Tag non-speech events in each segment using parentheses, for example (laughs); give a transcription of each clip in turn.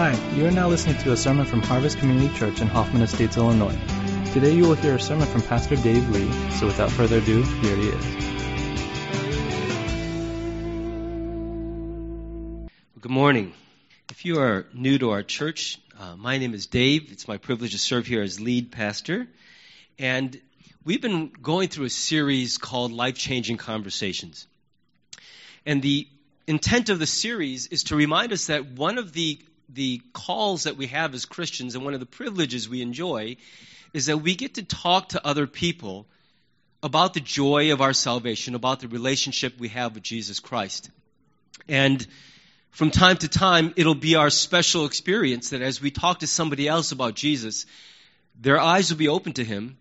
Hi, you are now listening to a sermon from Harvest Community Church in Hoffman Estates, Illinois. Today you will hear a sermon from Pastor Dave Lee, so without further ado, here he is. Good morning. If you are new to our church, uh, my name is Dave. It's my privilege to serve here as lead pastor. And we've been going through a series called Life Changing Conversations. And the intent of the series is to remind us that one of the the calls that we have as Christians and one of the privileges we enjoy is that we get to talk to other people about the joy of our salvation, about the relationship we have with Jesus Christ. And from time to time, it'll be our special experience that as we talk to somebody else about Jesus, their eyes will be open to him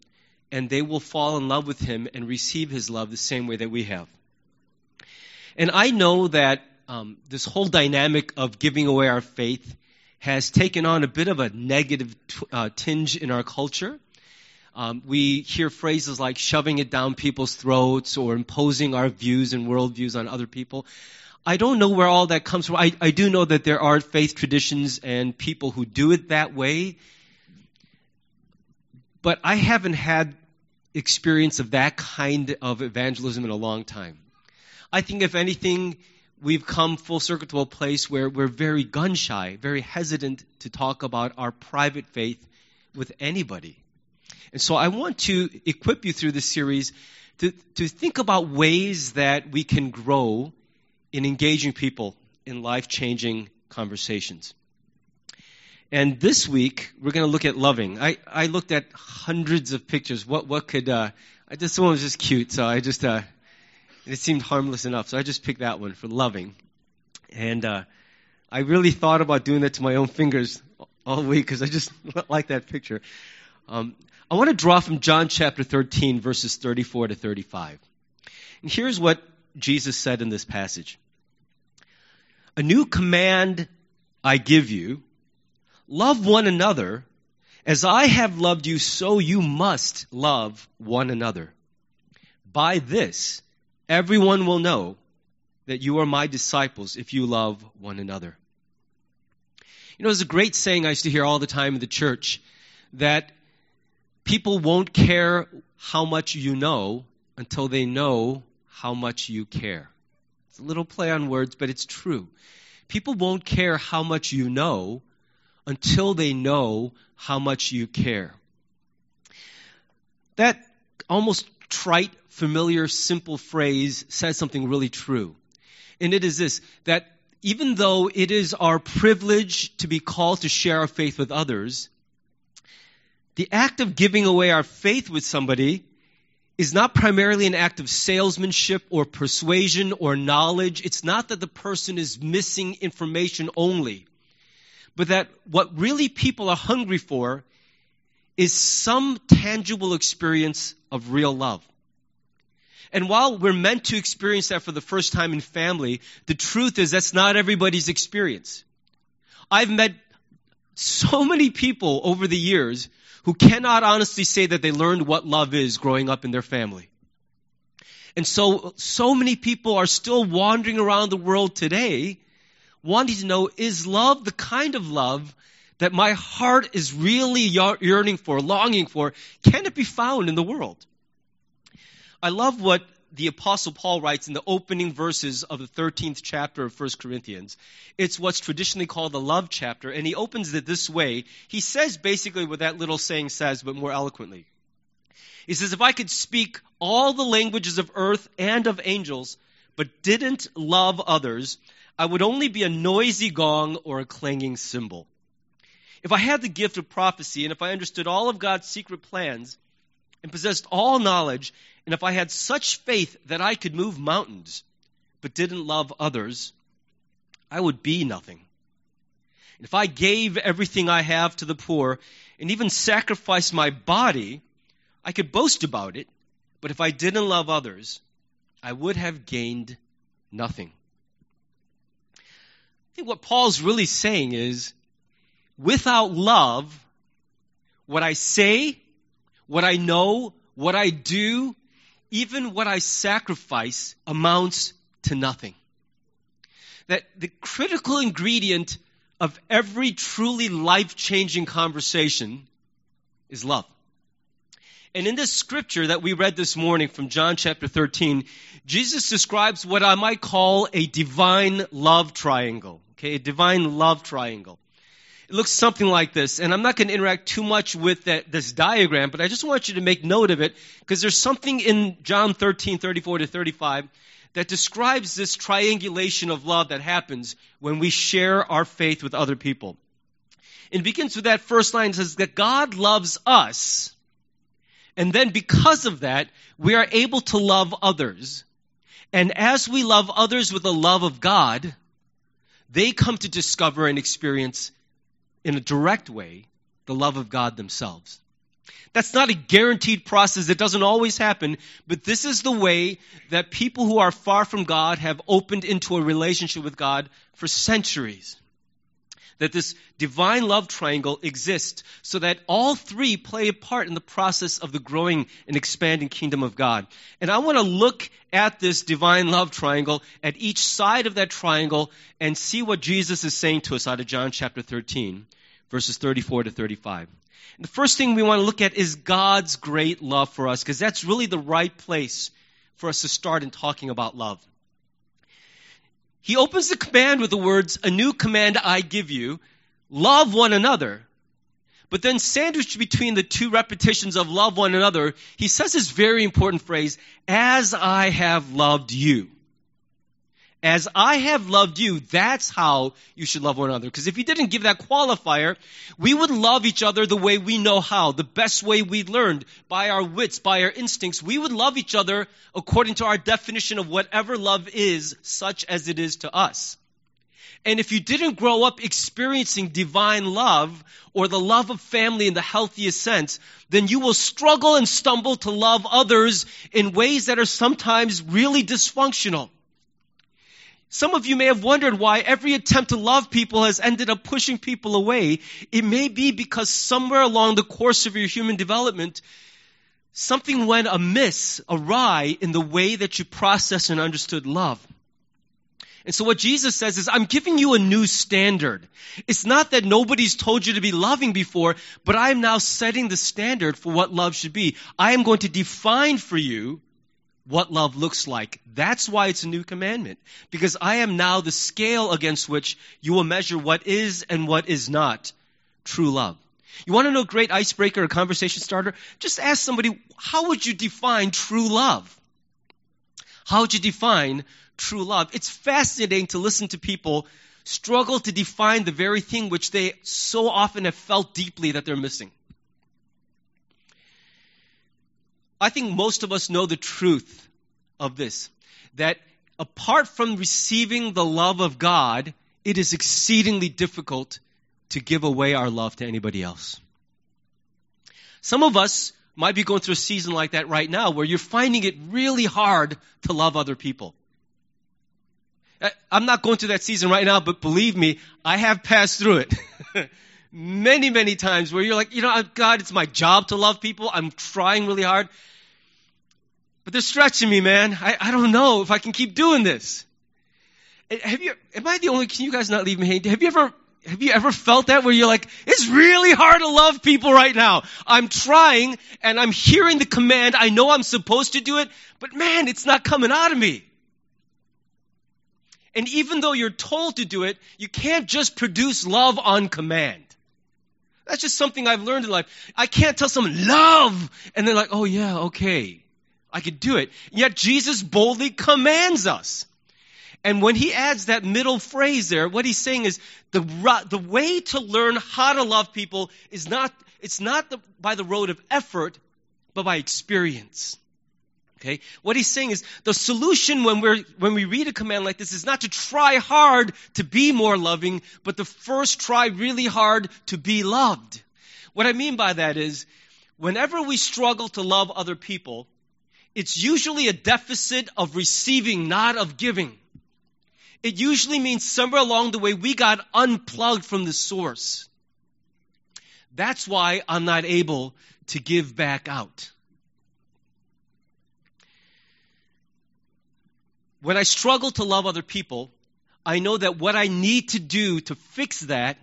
and they will fall in love with him and receive his love the same way that we have. And I know that um, this whole dynamic of giving away our faith has taken on a bit of a negative t- uh, tinge in our culture. Um, we hear phrases like shoving it down people's throats or imposing our views and worldviews on other people. I don't know where all that comes from. I, I do know that there are faith traditions and people who do it that way. But I haven't had experience of that kind of evangelism in a long time. I think, if anything, we've come full circle to a place where we're very gun shy, very hesitant to talk about our private faith with anybody. And so I want to equip you through this series to, to think about ways that we can grow in engaging people in life changing conversations. And this week, we're going to look at loving. I, I looked at hundreds of pictures. What, what could, uh, this one was just cute, so I just, uh, it seemed harmless enough, so I just picked that one for loving. And, uh, I really thought about doing that to my own fingers all week because I just (laughs) like that picture. Um, I want to draw from John chapter 13, verses 34 to 35. And here's what Jesus said in this passage A new command I give you Love one another. As I have loved you, so you must love one another. By this, everyone will know that you are my disciples if you love one another. You know, there's a great saying I used to hear all the time in the church that people won't care how much you know until they know how much you care. It's a little play on words, but it's true. People won't care how much you know until they know how much you care. That almost trite, familiar, simple phrase says something really true. And it is this that even though it is our privilege to be called to share our faith with others, the act of giving away our faith with somebody is not primarily an act of salesmanship or persuasion or knowledge. It's not that the person is missing information only but that what really people are hungry for is some tangible experience of real love. And while we're meant to experience that for the first time in family, the truth is that's not everybody's experience. I've met so many people over the years who cannot honestly say that they learned what love is growing up in their family. And so, so many people are still wandering around the world today wanting to know is love the kind of love that my heart is really yearning for, longing for? Can it be found in the world? I love what the apostle Paul writes in the opening verses of the 13th chapter of 1 Corinthians. It's what's traditionally called the love chapter, and he opens it this way. He says basically what that little saying says, but more eloquently. He says, if I could speak all the languages of earth and of angels, but didn't love others, I would only be a noisy gong or a clanging cymbal. If I had the gift of prophecy, and if I understood all of God's secret plans, and possessed all knowledge, and if I had such faith that I could move mountains, but didn't love others, I would be nothing. And if I gave everything I have to the poor, and even sacrificed my body, I could boast about it, but if I didn't love others, I would have gained nothing I think what Paul's really saying is without love, what I say, what I know, what I do, even what I sacrifice amounts to nothing. That the critical ingredient of every truly life changing conversation is love. And in this scripture that we read this morning from John chapter 13, Jesus describes what I might call a divine love triangle. Okay, a divine love triangle. It looks something like this, and I'm not going to interact too much with that, this diagram, but I just want you to make note of it because there's something in John 13, 34 to 35 that describes this triangulation of love that happens when we share our faith with other people. It begins with that first line says that God loves us and then because of that, we are able to love others. And as we love others with the love of God, they come to discover and experience in a direct way the love of God themselves. That's not a guaranteed process. It doesn't always happen, but this is the way that people who are far from God have opened into a relationship with God for centuries that this divine love triangle exists so that all three play a part in the process of the growing and expanding kingdom of God. And I want to look at this divine love triangle, at each side of that triangle, and see what Jesus is saying to us out of John chapter 13, verses 34 to 35. And the first thing we want to look at is God's great love for us, because that's really the right place for us to start in talking about love. He opens the command with the words, A new command I give you love one another. But then, sandwiched between the two repetitions of love one another, he says this very important phrase, As I have loved you. As I have loved you, that's how you should love one another. Because if he didn't give that qualifier, we would love each other the way we know how, the best way we learned, by our wits, by our instincts. We would love each other according to our definition of whatever love is, such as it is to us. And if you didn't grow up experiencing divine love or the love of family in the healthiest sense, then you will struggle and stumble to love others in ways that are sometimes really dysfunctional. Some of you may have wondered why every attempt to love people has ended up pushing people away. It may be because somewhere along the course of your human development, something went amiss, awry in the way that you processed and understood love. And so what Jesus says is, I'm giving you a new standard. It's not that nobody's told you to be loving before, but I am now setting the standard for what love should be. I am going to define for you what love looks like. That's why it's a new commandment. Because I am now the scale against which you will measure what is and what is not true love. You want to know a great icebreaker, a conversation starter? Just ask somebody, how would you define true love? How would you define true love? It's fascinating to listen to people struggle to define the very thing which they so often have felt deeply that they're missing. I think most of us know the truth of this that apart from receiving the love of God, it is exceedingly difficult to give away our love to anybody else. Some of us might be going through a season like that right now where you're finding it really hard to love other people. Uh, I'm not going through that season right now, but believe me, I have passed through it. (laughs) many, many times where you're like, you know, God, it's my job to love people. I'm trying really hard. But they're stretching me, man. I, I don't know if I can keep doing this. Eh, have you, am I the only, can you guys not leave me hanging? Have you ever, have you ever felt that where you're like, it's really hard to love people right now. I'm trying and I'm hearing the command. I know I'm supposed to do it, but man, it's not coming out of me. And even though you're told to do it, you can't just produce love on command. That's just something I've learned in life. I can't tell someone love and they're like, oh yeah, okay. I could do it. Yet Jesus boldly commands us. And when he adds that middle phrase there, what he's saying is the, the way to learn how to love people is not, it's not the, by the road of effort, but by experience. Okay? What he's saying is the solution when we're, when we read a command like this is not to try hard to be more loving, but to first try really hard to be loved. What I mean by that is, whenever we struggle to love other people, it's usually a deficit of receiving, not of giving. It usually means somewhere along the way we got unplugged from the source. That's why I'm not able to give back out. When I struggle to love other people, I know that what I need to do to fix that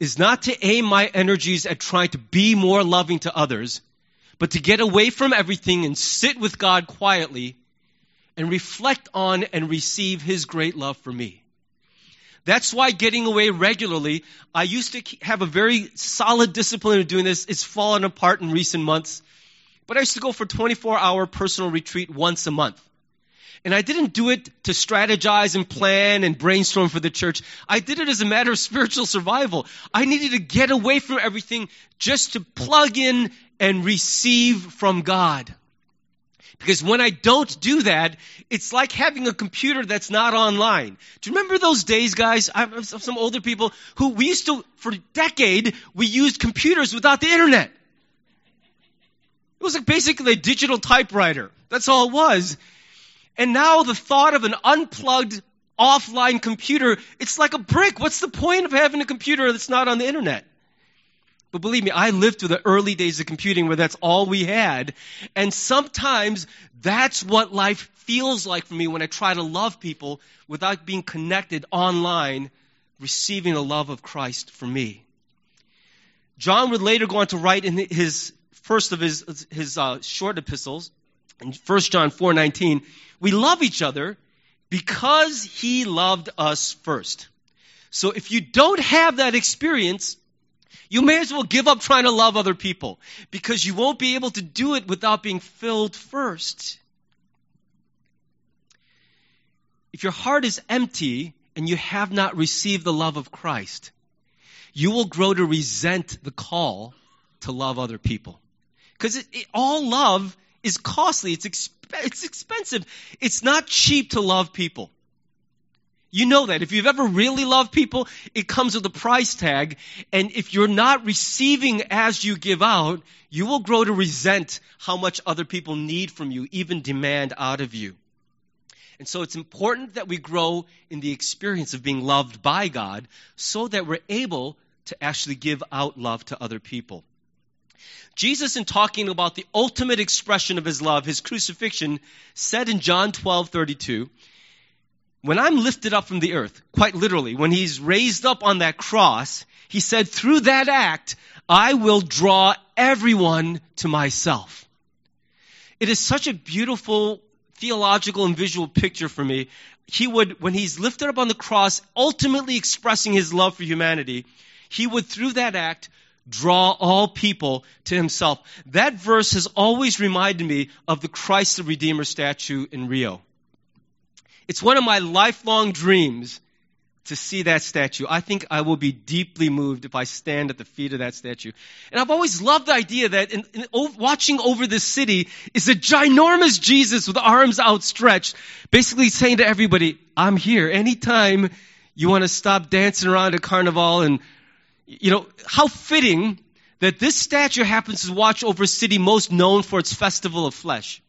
is not to aim my energies at trying to be more loving to others, but to get away from everything and sit with God quietly and reflect on and receive His great love for me. That's why getting away regularly, I used to have a very solid discipline of doing this. It's fallen apart in recent months. But I used to go for 24 hour personal retreat once a month. And I didn't do it to strategize and plan and brainstorm for the church. I did it as a matter of spiritual survival. I needed to get away from everything just to plug in and receive from God. Because when I don't do that, it's like having a computer that's not online. Do you remember those days, guys? I have some older people who we used to, for a decade, we used computers without the internet. It was like basically a digital typewriter. That's all it was. And now the thought of an unplugged offline computer, it's like a brick. What's the point of having a computer that's not on the internet? But believe me, I lived through the early days of computing where that's all we had. And sometimes that's what life feels like for me when I try to love people without being connected online, receiving the love of Christ for me. John would later go on to write in his first of his, his uh, short epistles, in 1 John 4:19, we love each other because he loved us first. So if you don't have that experience, you may as well give up trying to love other people because you won't be able to do it without being filled first. If your heart is empty and you have not received the love of Christ, you will grow to resent the call to love other people. Because all love is costly. It's, exp- it's expensive. It's not cheap to love people. You know that. If you've ever really loved people, it comes with a price tag. And if you're not receiving as you give out, you will grow to resent how much other people need from you, even demand out of you. And so it's important that we grow in the experience of being loved by God so that we're able to actually give out love to other people. Jesus, in talking about the ultimate expression of his love, his crucifixion, said in John 12 32, when I'm lifted up from the earth, quite literally, when he's raised up on that cross, he said, through that act, I will draw everyone to myself. It is such a beautiful theological and visual picture for me. He would, when he's lifted up on the cross, ultimately expressing his love for humanity, he would, through that act, draw all people to himself. That verse has always reminded me of the Christ the Redeemer statue in Rio. It's one of my lifelong dreams to see that statue. I think I will be deeply moved if I stand at the feet of that statue. And I've always loved the idea that in, in, watching over this city is a ginormous Jesus with arms outstretched, basically saying to everybody, I'm here anytime you want to stop dancing around a carnival and, you know, how fitting that this statue happens to watch over a city most known for its festival of flesh.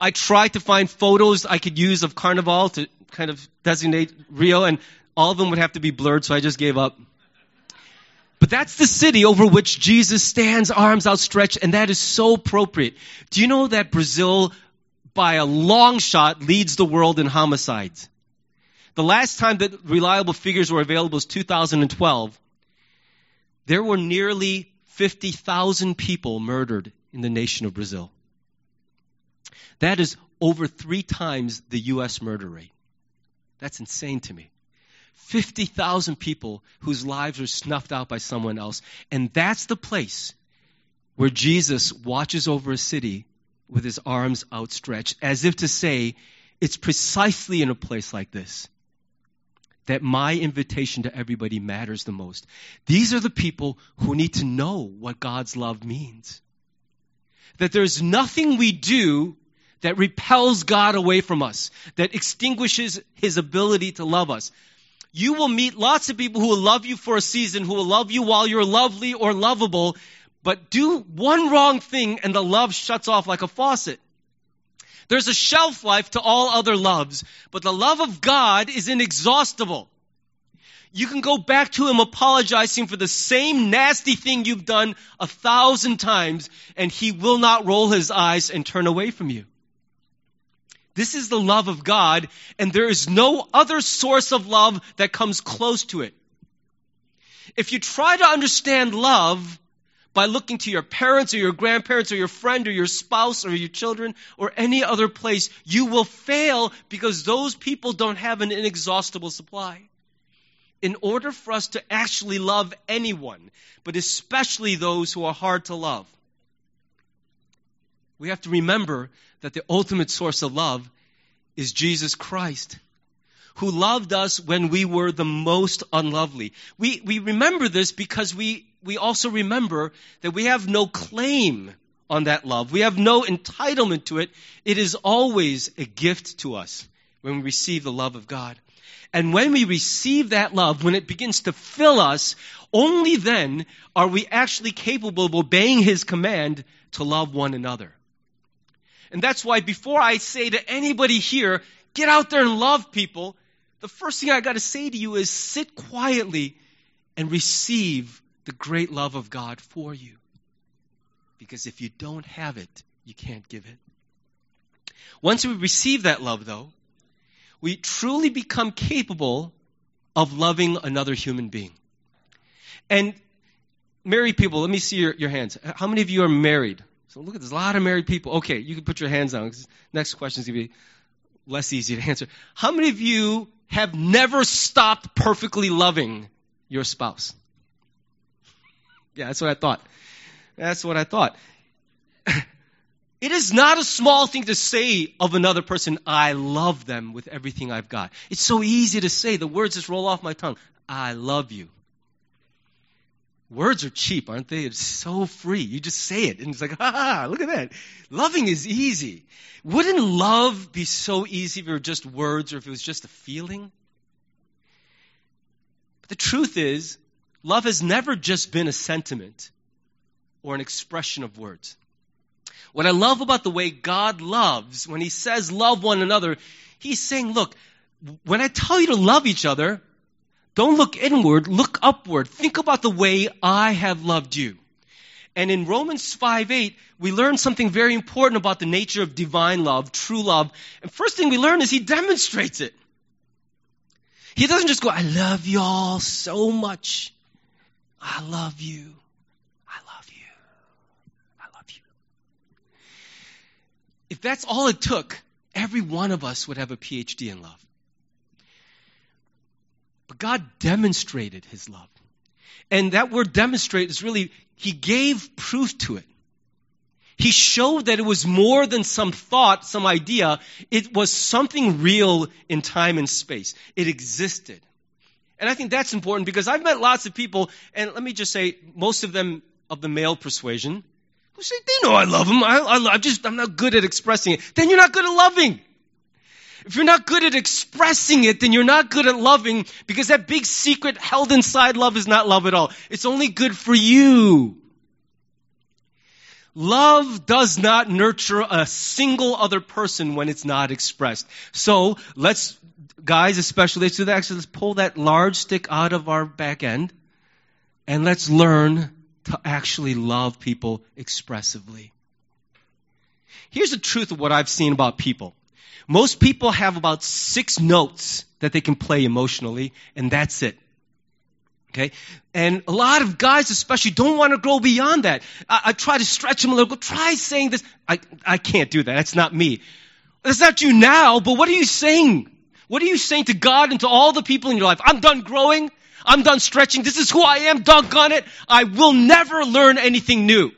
I tried to find photos I could use of Carnival to kind of designate Rio, and all of them would have to be blurred, so I just gave up. But that's the city over which Jesus stands, arms outstretched, and that is so appropriate. Do you know that Brazil, by a long shot, leads the world in homicides? The last time that reliable figures were available was 2012. There were nearly 50,000 people murdered in the nation of Brazil. That is over three times the U.S. murder rate. That's insane to me. 50,000 people whose lives are snuffed out by someone else. And that's the place where Jesus watches over a city with his arms outstretched, as if to say, it's precisely in a place like this that my invitation to everybody matters the most. These are the people who need to know what God's love means. That there's nothing we do that repels God away from us, that extinguishes his ability to love us. You will meet lots of people who will love you for a season, who will love you while you're lovely or lovable, but do one wrong thing and the love shuts off like a faucet. There's a shelf life to all other loves, but the love of God is inexhaustible. You can go back to him apologizing for the same nasty thing you've done a thousand times, and he will not roll his eyes and turn away from you. This is the love of God, and there is no other source of love that comes close to it. If you try to understand love by looking to your parents or your grandparents or your friend or your spouse or your children or any other place, you will fail because those people don't have an inexhaustible supply. In order for us to actually love anyone, but especially those who are hard to love, we have to remember that the ultimate source of love is Jesus Christ, who loved us when we were the most unlovely. We, we remember this because we, we also remember that we have no claim on that love. We have no entitlement to it. It is always a gift to us when we receive the love of God. And when we receive that love, when it begins to fill us, only then are we actually capable of obeying His command to love one another. And that's why before I say to anybody here, get out there and love people, the first thing I got to say to you is sit quietly and receive the great love of God for you. Because if you don't have it, you can't give it. Once we receive that love, though, we truly become capable of loving another human being. And married people, let me see your, your hands. How many of you are married? So look at this, a lot of married people. Okay, you can put your hands down. Next question is going to be less easy to answer. How many of you have never stopped perfectly loving your spouse? Yeah, that's what I thought. That's what I thought. (laughs) It is not a small thing to say of another person, I love them with everything I've got. It's so easy to say. The words just roll off my tongue. I love you. Words are cheap, aren't they? It's so free. You just say it, and it's like, ha, look at that. Loving is easy. Wouldn't love be so easy if it were just words or if it was just a feeling? But the truth is, love has never just been a sentiment or an expression of words. What I love about the way God loves, when He says love one another, He's saying, look, when I tell you to love each other, don't look inward, look upward. Think about the way I have loved you. And in Romans 5 8, we learn something very important about the nature of divine love, true love. And first thing we learn is he demonstrates it. He doesn't just go, I love y'all so much. I love you. I love you. I love you. If that's all it took, every one of us would have a PhD in love. But God demonstrated his love. And that word demonstrate is really, he gave proof to it. He showed that it was more than some thought, some idea. It was something real in time and space. It existed. And I think that's important because I've met lots of people, and let me just say, most of them of the male persuasion, who say, they know I love them. I, I, I just, I'm not good at expressing it. Then you're not good at loving. If you're not good at expressing it, then you're not good at loving because that big secret held inside love is not love at all. It's only good for you. Love does not nurture a single other person when it's not expressed. So let's, guys especially, let's do that. Actually, let's pull that large stick out of our back end and let's learn to actually love people expressively. Here's the truth of what I've seen about people. Most people have about six notes that they can play emotionally, and that's it. Okay? And a lot of guys, especially, don't want to grow beyond that. I, I try to stretch them a little. Try saying this. I, I can't do that. That's not me. That's not you now, but what are you saying? What are you saying to God and to all the people in your life? I'm done growing. I'm done stretching. This is who I am. Doggone it. I will never learn anything new.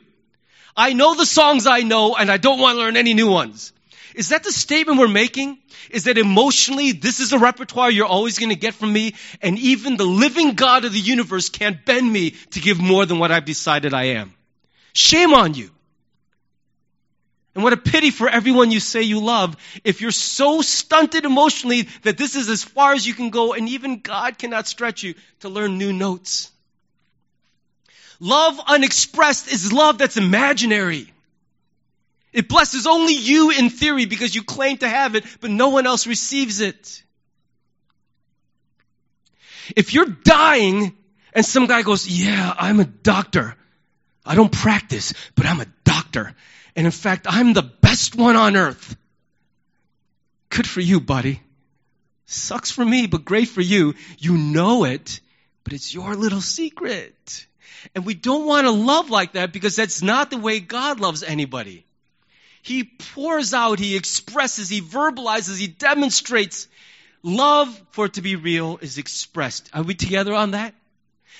I know the songs I know, and I don't want to learn any new ones. Is that the statement we're making? Is that emotionally, this is a repertoire you're always going to get from me, and even the living God of the universe can't bend me to give more than what I've decided I am? Shame on you. And what a pity for everyone you say you love if you're so stunted emotionally that this is as far as you can go, and even God cannot stretch you to learn new notes. Love unexpressed is love that's imaginary. It blesses only you in theory because you claim to have it, but no one else receives it. If you're dying and some guy goes, Yeah, I'm a doctor. I don't practice, but I'm a doctor. And in fact, I'm the best one on earth. Good for you, buddy. Sucks for me, but great for you. You know it, but it's your little secret. And we don't want to love like that because that's not the way God loves anybody. He pours out, he expresses, he verbalizes, he demonstrates. Love, for it to be real, is expressed. Are we together on that?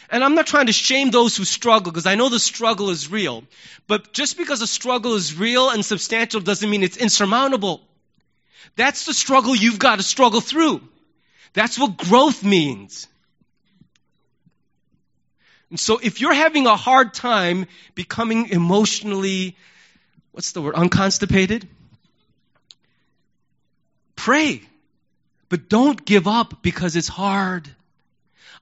And I'm not trying to shame those who struggle because I know the struggle is real. But just because a struggle is real and substantial doesn't mean it's insurmountable. That's the struggle you've got to struggle through. That's what growth means. And so if you're having a hard time becoming emotionally, what's the word, unconstipated? Pray. But don't give up because it's hard.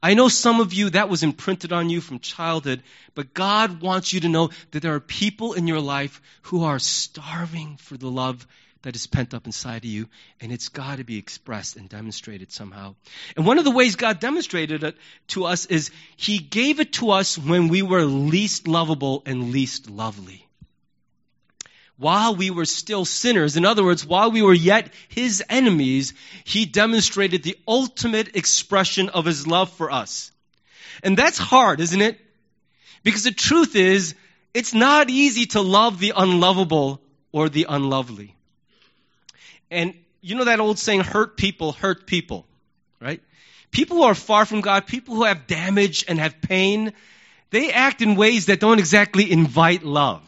I know some of you that was imprinted on you from childhood, but God wants you to know that there are people in your life who are starving for the love that is pent up inside of you, and it's got to be expressed and demonstrated somehow. And one of the ways God demonstrated it to us is He gave it to us when we were least lovable and least lovely. While we were still sinners, in other words, while we were yet His enemies, He demonstrated the ultimate expression of His love for us. And that's hard, isn't it? Because the truth is, it's not easy to love the unlovable or the unlovely. And you know that old saying, hurt people hurt people, right? People who are far from God, people who have damage and have pain, they act in ways that don't exactly invite love.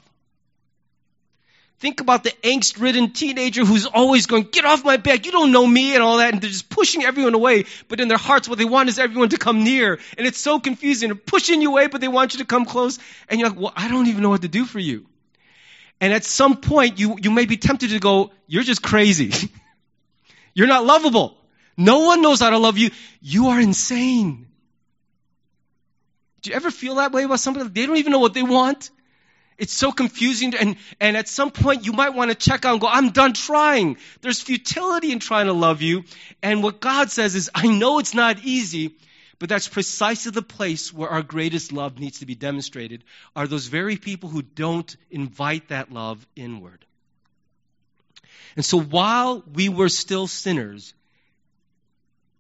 Think about the angst ridden teenager who's always going, get off my back, you don't know me, and all that, and they're just pushing everyone away. But in their hearts, what they want is everyone to come near. And it's so confusing. They're pushing you away, but they want you to come close. And you're like, well, I don't even know what to do for you. And at some point, you, you may be tempted to go, you're just crazy. (laughs) You're not lovable. No one knows how to love you. You are insane. Do you ever feel that way about somebody? They don't even know what they want. It's so confusing. And, and at some point, you might want to check out and go, I'm done trying. There's futility in trying to love you. And what God says is, I know it's not easy, but that's precisely the place where our greatest love needs to be demonstrated, are those very people who don't invite that love inward. And so while we were still sinners,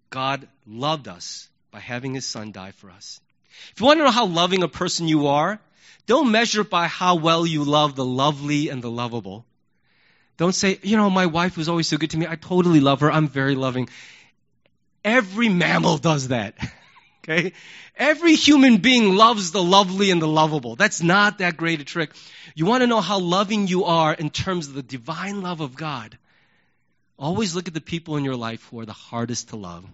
God loved us by having his son die for us. If you want to know how loving a person you are, don't measure by how well you love the lovely and the lovable. Don't say, you know, my wife was always so good to me. I totally love her. I'm very loving. Every mammal does that. (laughs) okay? Every human being loves the lovely and the lovable. That's not that great a trick. You want to know how loving you are in terms of the divine love of God. Always look at the people in your life who are the hardest to love.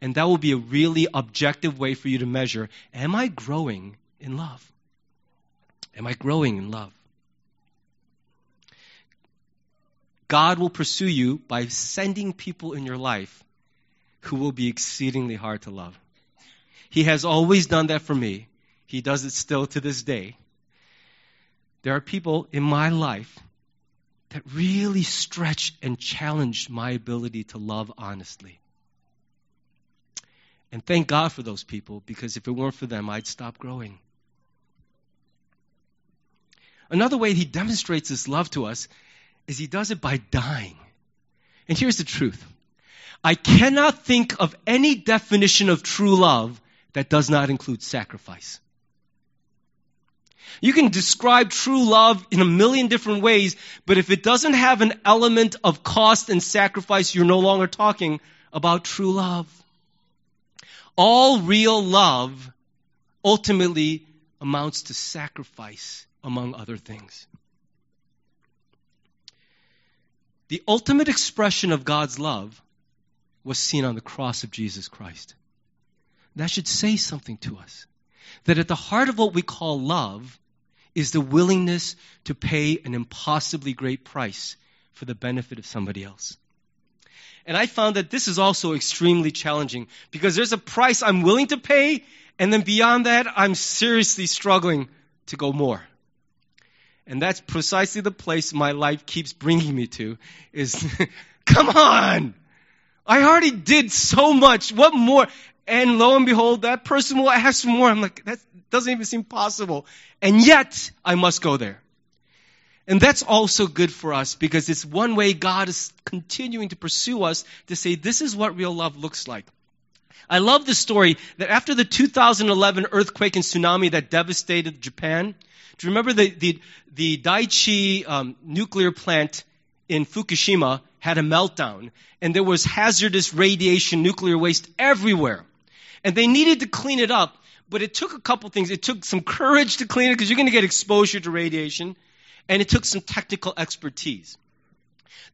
And that will be a really objective way for you to measure am I growing in love? Am I growing in love? God will pursue you by sending people in your life who will be exceedingly hard to love. He has always done that for me. He does it still to this day. There are people in my life that really stretch and challenge my ability to love honestly. And thank God for those people because if it weren't for them, I'd stop growing. Another way he demonstrates his love to us is he does it by dying. And here's the truth I cannot think of any definition of true love that does not include sacrifice. You can describe true love in a million different ways, but if it doesn't have an element of cost and sacrifice, you're no longer talking about true love. All real love ultimately amounts to sacrifice, among other things. The ultimate expression of God's love was seen on the cross of Jesus Christ. That should say something to us. That at the heart of what we call love is the willingness to pay an impossibly great price for the benefit of somebody else. And I found that this is also extremely challenging because there's a price I'm willing to pay, and then beyond that, I'm seriously struggling to go more. And that's precisely the place my life keeps bringing me to is, (laughs) come on! I already did so much. What more? And lo and behold, that person will ask for more. I'm like, that doesn't even seem possible. And yet, I must go there. And that's also good for us because it's one way God is continuing to pursue us to say, this is what real love looks like. I love the story that after the 2011 earthquake and tsunami that devastated Japan, do you remember the, the, the Daiichi um, nuclear plant in Fukushima had a meltdown and there was hazardous radiation, nuclear waste everywhere. And they needed to clean it up, but it took a couple things. It took some courage to clean it because you're going to get exposure to radiation and it took some technical expertise.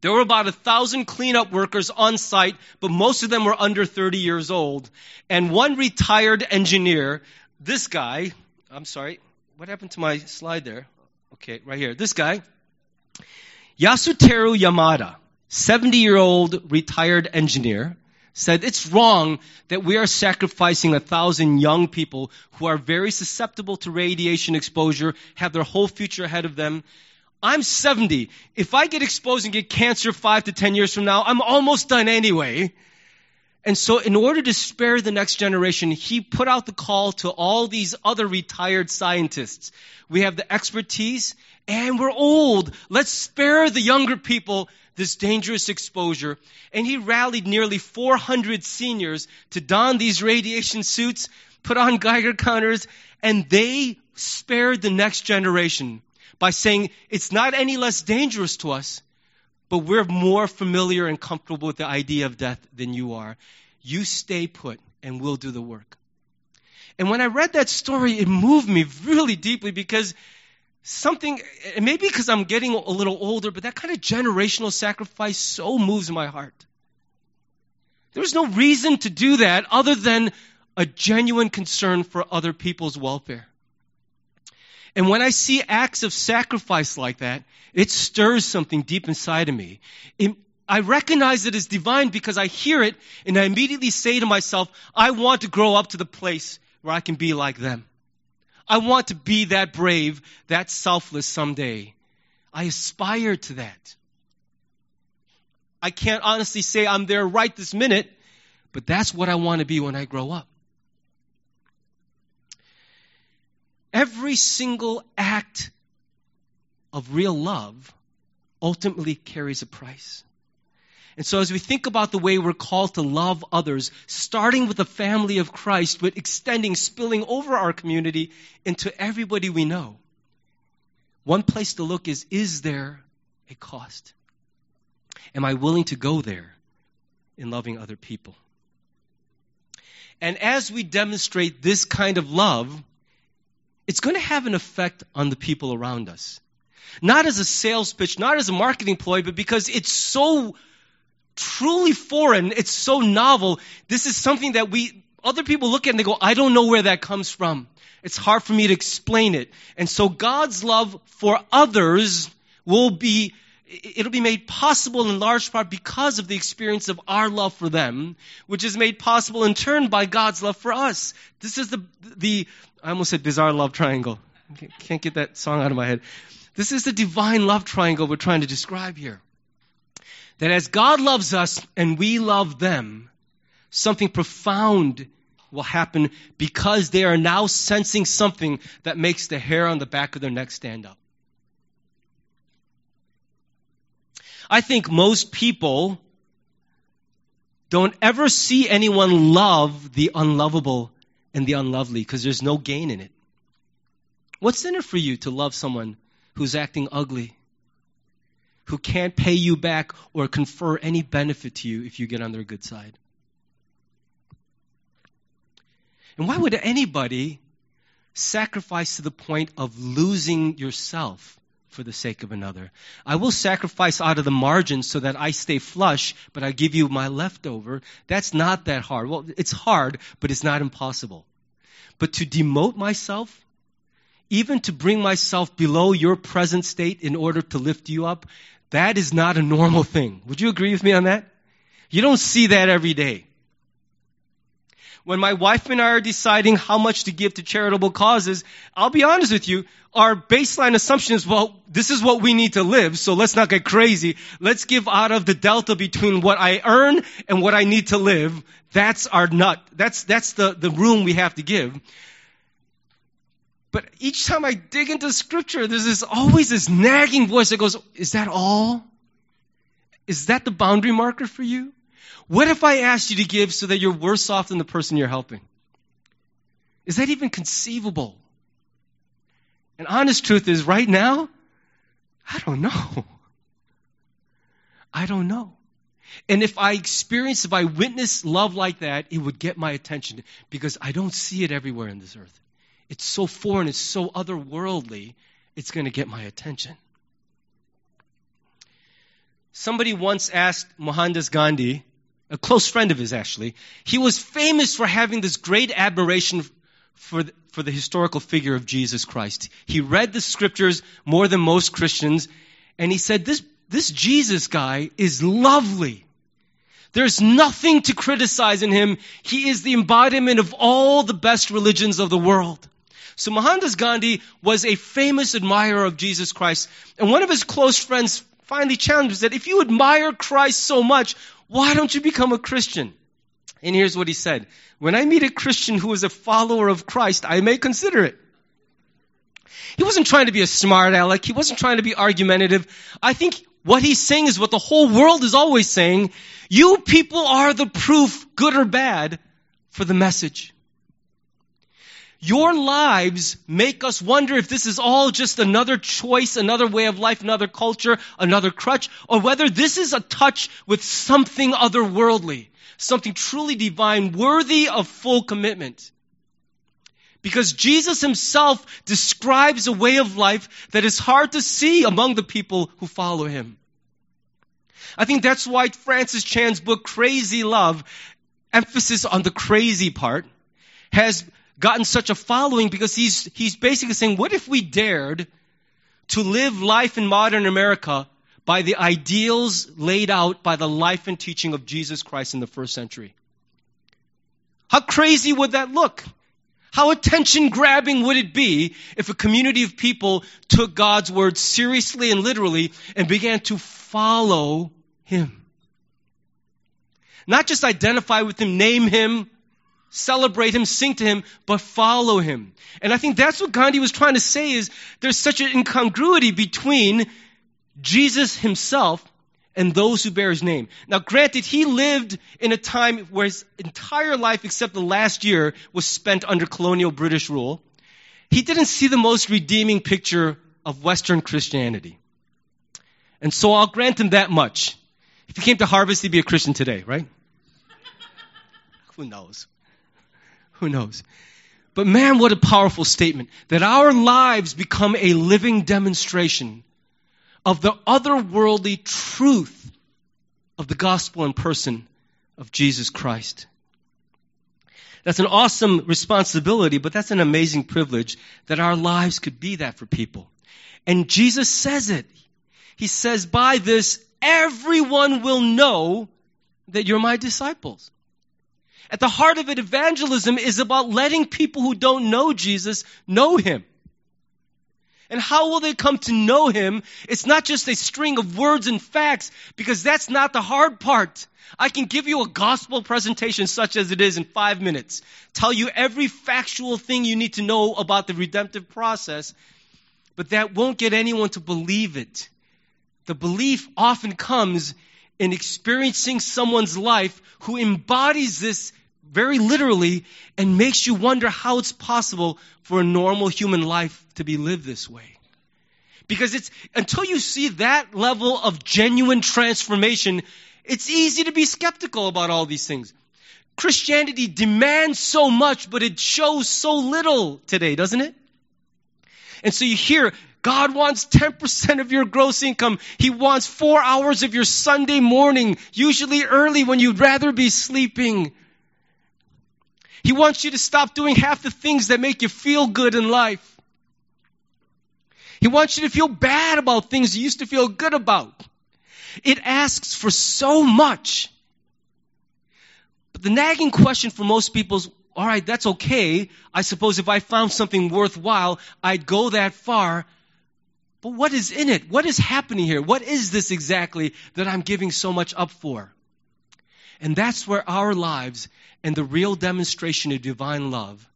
There were about a thousand cleanup workers on site, but most of them were under 30 years old. And one retired engineer, this guy, I'm sorry, what happened to my slide there? Okay, right here. This guy, Yasuteru Yamada, 70 year old retired engineer, said it's wrong that we are sacrificing a thousand young people who are very susceptible to radiation exposure, have their whole future ahead of them. I'm 70. If I get exposed and get cancer five to 10 years from now, I'm almost done anyway. And so, in order to spare the next generation, he put out the call to all these other retired scientists. We have the expertise and we're old. Let's spare the younger people this dangerous exposure. And he rallied nearly 400 seniors to don these radiation suits, put on Geiger counters, and they spared the next generation by saying it's not any less dangerous to us, but we're more familiar and comfortable with the idea of death than you are. You stay put and we'll do the work. And when I read that story, it moved me really deeply because something, maybe because I'm getting a little older, but that kind of generational sacrifice so moves my heart. There's no reason to do that other than a genuine concern for other people's welfare. And when I see acts of sacrifice like that, it stirs something deep inside of me. It, I recognize it as divine because I hear it and I immediately say to myself, I want to grow up to the place where I can be like them. I want to be that brave, that selfless someday. I aspire to that. I can't honestly say I'm there right this minute, but that's what I want to be when I grow up. Every single act of real love ultimately carries a price. And so, as we think about the way we're called to love others, starting with the family of Christ, but extending, spilling over our community into everybody we know, one place to look is is there a cost? Am I willing to go there in loving other people? And as we demonstrate this kind of love, it's going to have an effect on the people around us. Not as a sales pitch, not as a marketing ploy, but because it's so truly foreign. It's so novel. This is something that we, other people look at and they go, I don't know where that comes from. It's hard for me to explain it. And so God's love for others will be, it'll be made possible in large part because of the experience of our love for them, which is made possible in turn by God's love for us. This is the, the, I almost said bizarre love triangle. Can't get that song out of my head. This is the divine love triangle we're trying to describe here that as God loves us and we love them, something profound will happen because they are now sensing something that makes the hair on the back of their neck stand up. I think most people don't ever see anyone love the unlovable and the unlovely because there's no gain in it. What's in it for you to love someone who's acting ugly? who can't pay you back or confer any benefit to you if you get on their good side. And why would anybody sacrifice to the point of losing yourself for the sake of another? I will sacrifice out of the margins so that I stay flush, but I give you my leftover. That's not that hard. Well, it's hard, but it's not impossible. But to demote myself, even to bring myself below your present state in order to lift you up, that is not a normal thing. Would you agree with me on that? You don't see that every day. When my wife and I are deciding how much to give to charitable causes, I'll be honest with you, our baseline assumption is, well, this is what we need to live, so let's not get crazy. Let's give out of the delta between what I earn and what I need to live. That's our nut. That's, that's the, the room we have to give. But each time I dig into scripture, there's this always this nagging voice that goes, Is that all? Is that the boundary marker for you? What if I asked you to give so that you're worse off than the person you're helping? Is that even conceivable? And honest truth is, right now, I don't know. (laughs) I don't know. And if I experience, if I witness love like that, it would get my attention because I don't see it everywhere in this earth. It's so foreign, it's so otherworldly, it's going to get my attention. Somebody once asked Mohandas Gandhi, a close friend of his actually, he was famous for having this great admiration for the, for the historical figure of Jesus Christ. He read the scriptures more than most Christians, and he said, This, this Jesus guy is lovely. There's nothing to criticize in him. He is the embodiment of all the best religions of the world. So Mohandas Gandhi was a famous admirer of Jesus Christ, and one of his close friends finally challenged him, said, if you admire Christ so much, why don't you become a Christian? And here's what he said. When I meet a Christian who is a follower of Christ, I may consider it. He wasn't trying to be a smart aleck. He wasn't trying to be argumentative. I think what he's saying is what the whole world is always saying. You people are the proof, good or bad, for the message. Your lives make us wonder if this is all just another choice, another way of life, another culture, another crutch, or whether this is a touch with something otherworldly something truly divine, worthy of full commitment. Because Jesus himself describes a way of life that is hard to see among the people who follow him. I think that's why Francis Chan's book, Crazy Love, emphasis on the crazy part, has gotten such a following because he's, he's basically saying, what if we dared to live life in modern America by the ideals laid out by the life and teaching of Jesus Christ in the first century. How crazy would that look? How attention grabbing would it be if a community of people took God's word seriously and literally and began to follow Him? Not just identify with Him, name Him, celebrate Him, sing to Him, but follow Him. And I think that's what Gandhi was trying to say is there's such an incongruity between Jesus himself and those who bear his name. Now, granted, he lived in a time where his entire life, except the last year, was spent under colonial British rule. He didn't see the most redeeming picture of Western Christianity. And so I'll grant him that much. If he came to Harvest, he'd be a Christian today, right? (laughs) Who knows? Who knows? But man, what a powerful statement that our lives become a living demonstration of the otherworldly truth of the gospel and person of Jesus Christ. That's an awesome responsibility, but that's an amazing privilege that our lives could be that for people. And Jesus says it. He says, by this, everyone will know that you're my disciples. At the heart of it, evangelism is about letting people who don't know Jesus know him. And how will they come to know him? It's not just a string of words and facts, because that's not the hard part. I can give you a gospel presentation such as it is in five minutes, tell you every factual thing you need to know about the redemptive process, but that won't get anyone to believe it. The belief often comes in experiencing someone's life who embodies this very literally and makes you wonder how it's possible for a normal human life to be lived this way. Because it's until you see that level of genuine transformation, it's easy to be skeptical about all these things. Christianity demands so much, but it shows so little today, doesn't it? And so you hear God wants 10% of your gross income. He wants four hours of your Sunday morning, usually early when you'd rather be sleeping. He wants you to stop doing half the things that make you feel good in life. He wants you to feel bad about things you used to feel good about. It asks for so much. But the nagging question for most people is, all right, that's okay. I suppose if I found something worthwhile, I'd go that far. But what is in it? What is happening here? What is this exactly that I'm giving so much up for? And that's where our lives and the real demonstration of divine love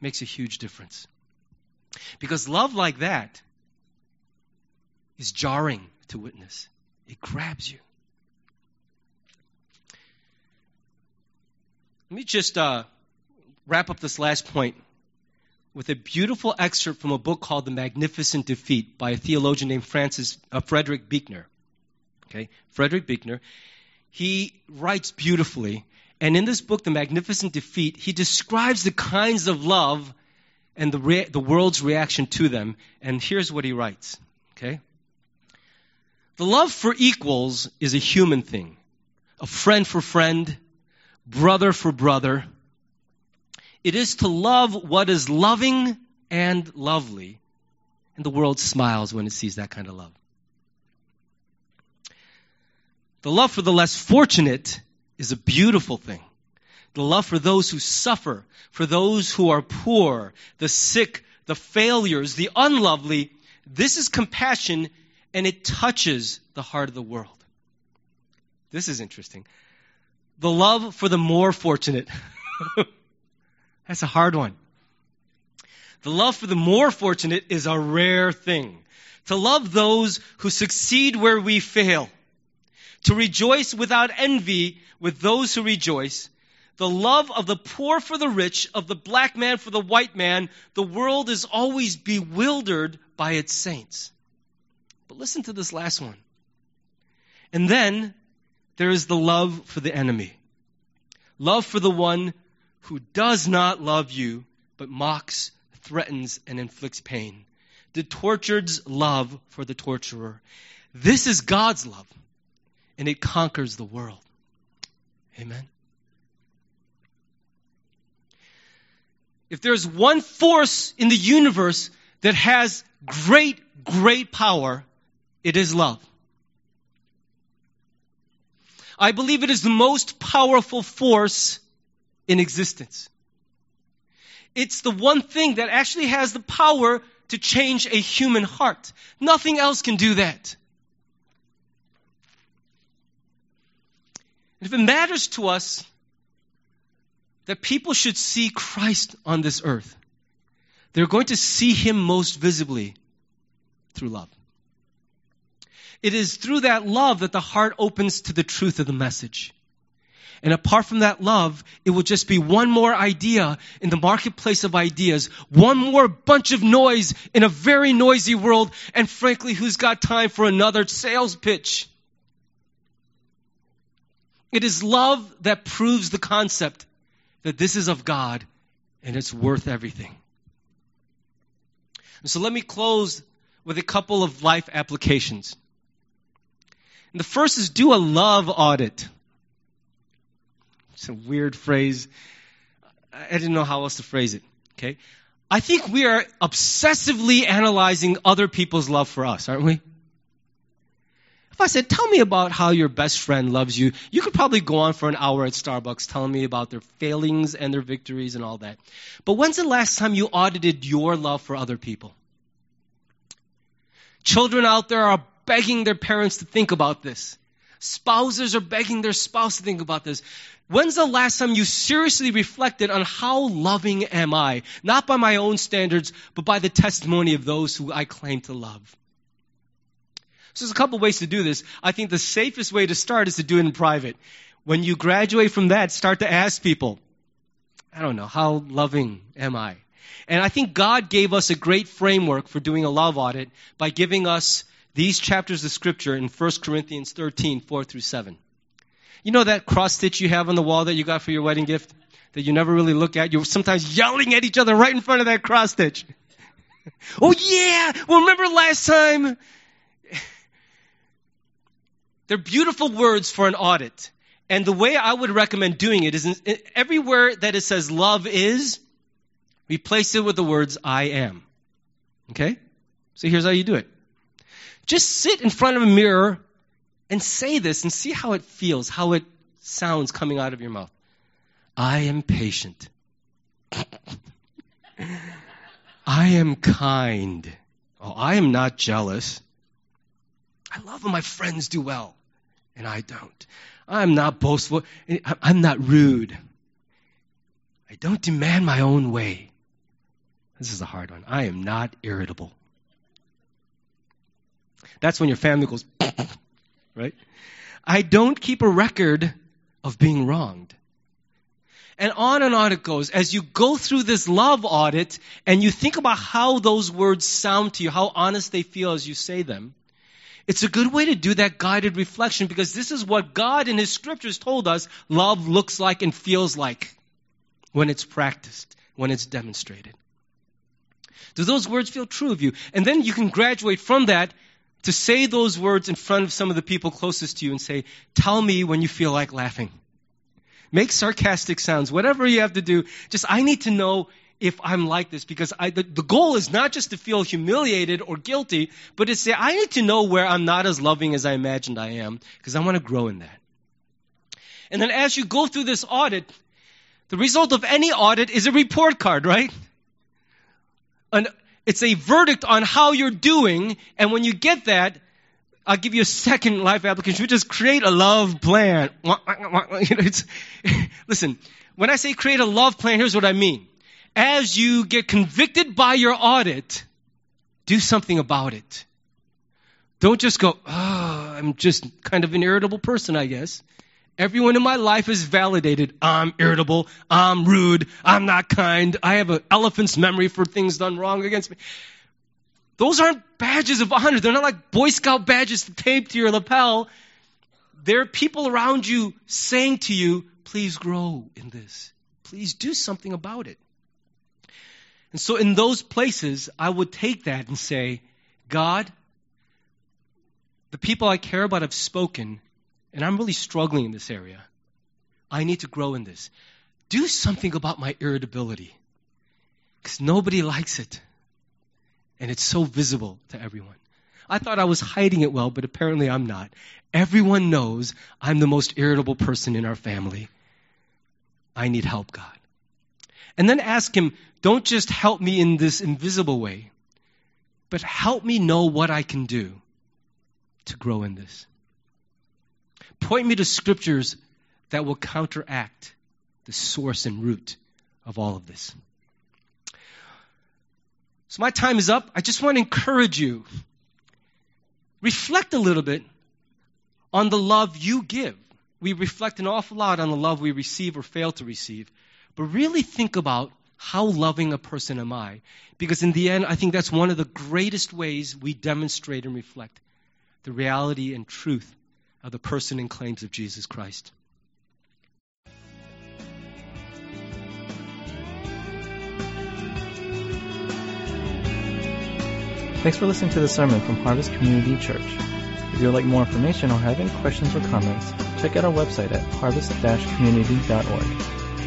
makes a huge difference. Because love like that is jarring to witness, it grabs you. Let me just uh, wrap up this last point with a beautiful excerpt from a book called The Magnificent Defeat by a theologian named Francis uh, Frederick Buechner. Okay, Frederick Buechner. He writes beautifully, and in this book, The Magnificent Defeat, he describes the kinds of love and the, the world's reaction to them. And here's what he writes. Okay, the love for equals is a human thing, a friend for friend, brother for brother it is to love what is loving and lovely. And the world smiles when it sees that kind of love. The love for the less fortunate is a beautiful thing. The love for those who suffer, for those who are poor, the sick, the failures, the unlovely, this is compassion and it touches the heart of the world. This is interesting. The love for the more fortunate. (laughs) That's a hard one. The love for the more fortunate is a rare thing. To love those who succeed where we fail. To rejoice without envy with those who rejoice. The love of the poor for the rich, of the black man for the white man. The world is always bewildered by its saints. But listen to this last one. And then there is the love for the enemy. Love for the one who does not love you, but mocks, threatens, and inflicts pain. The tortured's love for the torturer. This is God's love, and it conquers the world. Amen. If there's one force in the universe that has great, great power, it is love. I believe it is the most powerful force in existence. It's the one thing that actually has the power to change a human heart. Nothing else can do that. If it matters to us that people should see Christ on this earth, they're going to see him most visibly through love. It is through that love that the heart opens to the truth of the message. And apart from that love, it will just be one more idea in the marketplace of ideas, one more bunch of noise in a very noisy world, and frankly, who's got time for another sales pitch? It is love that proves the concept that this is of God and it's worth everything. And so let me close with a couple of life applications. And the first is do a love audit. It's a weird phrase. I didn't know how else to phrase it. Okay? I think we are obsessively analyzing other people's love for us, aren't we? I said, tell me about how your best friend loves you, you could probably go on for an hour at Starbucks telling me about their failings and their victories and all that. But when's the last time you audited your love for other people? Children out there are begging their parents to think about this. Spouses are begging their spouse to think about this. When's the last time you seriously reflected on how loving am I? Not by my own standards, but by the testimony of those who I claim to love. So there's a couple ways to do this. I think the safest way to start is to do it in private. When you graduate from that, start to ask people, I don't know, how loving am I? And I think God gave us a great framework for doing a love audit by giving us these chapters of Scripture in 1 Corinthians 13, 4 through 7. You know that cross stitch you have on the wall that you got for your wedding gift? That you never really look at? You're sometimes yelling at each other right in front of that cross stitch. (laughs) oh, yeah! Well, remember last time? They're beautiful words for an audit. And the way I would recommend doing it is in, everywhere that it says love is, replace it with the words I am. Okay? So here's how you do it. Just sit in front of a mirror and say this and see how it feels, how it sounds coming out of your mouth. I am patient. I am kind. Oh, I am not jealous. I love when my friends do well and I don't. I'm not boastful. I'm not rude. I don't demand my own way. This is a hard one. I am not irritable. That's when your family goes, (laughs) right? I don't keep a record of being wronged. And on and on it goes. As you go through this love audit and you think about how those words sound to you, how honest they feel as you say them, it's a good way to do that guided reflection because this is what God in His scriptures told us love looks like and feels like when it's practiced, when it's demonstrated. Do those words feel true of you? And then you can graduate from that to say those words in front of some of the people closest to you and say, Tell me when you feel like laughing. Make sarcastic sounds, whatever you have to do. Just, I need to know if I'm like this because I, the, the goal is not just to feel humiliated or guilty, but to say, I need to know where I'm not as loving as I imagined I am because I want to grow in that. And then as you go through this audit, the result of any audit is a report card, right? An, it's a verdict on how you're doing, and when you get that, I'll give you a second life application, which is create a love plan. (laughs) (laughs) Listen, when I say create a love plan, here's what I mean. As you get convicted by your audit, do something about it. Don't just go, oh, I'm just kind of an irritable person, I guess. Everyone in my life is validated. I'm irritable. I'm rude. I'm not kind. I have an elephant's memory for things done wrong against me. Those aren't badges of honor. They're not like Boy Scout badges taped to your lapel. There are people around you saying to you, please grow in this. Please do something about it. And so in those places, I would take that and say, God, the people I care about have spoken, and I'm really struggling in this area. I need to grow in this. Do something about my irritability, because nobody likes it and it's so visible to everyone. I thought I was hiding it well, but apparently I'm not. Everyone knows I'm the most irritable person in our family. I need help, God. And then ask Him, don't just help me in this invisible way, but help me know what I can do to grow in this. Point me to scriptures that will counteract the source and root of all of this. So my time is up. I just want to encourage you. Reflect a little bit on the love you give. We reflect an awful lot on the love we receive or fail to receive. But really think about how loving a person am I? Because in the end, I think that's one of the greatest ways we demonstrate and reflect the reality and truth of the person and claims of Jesus Christ. Thanks for listening to the sermon from Harvest Community Church. If you would like more information or have any questions or comments, check out our website at harvest-community.org.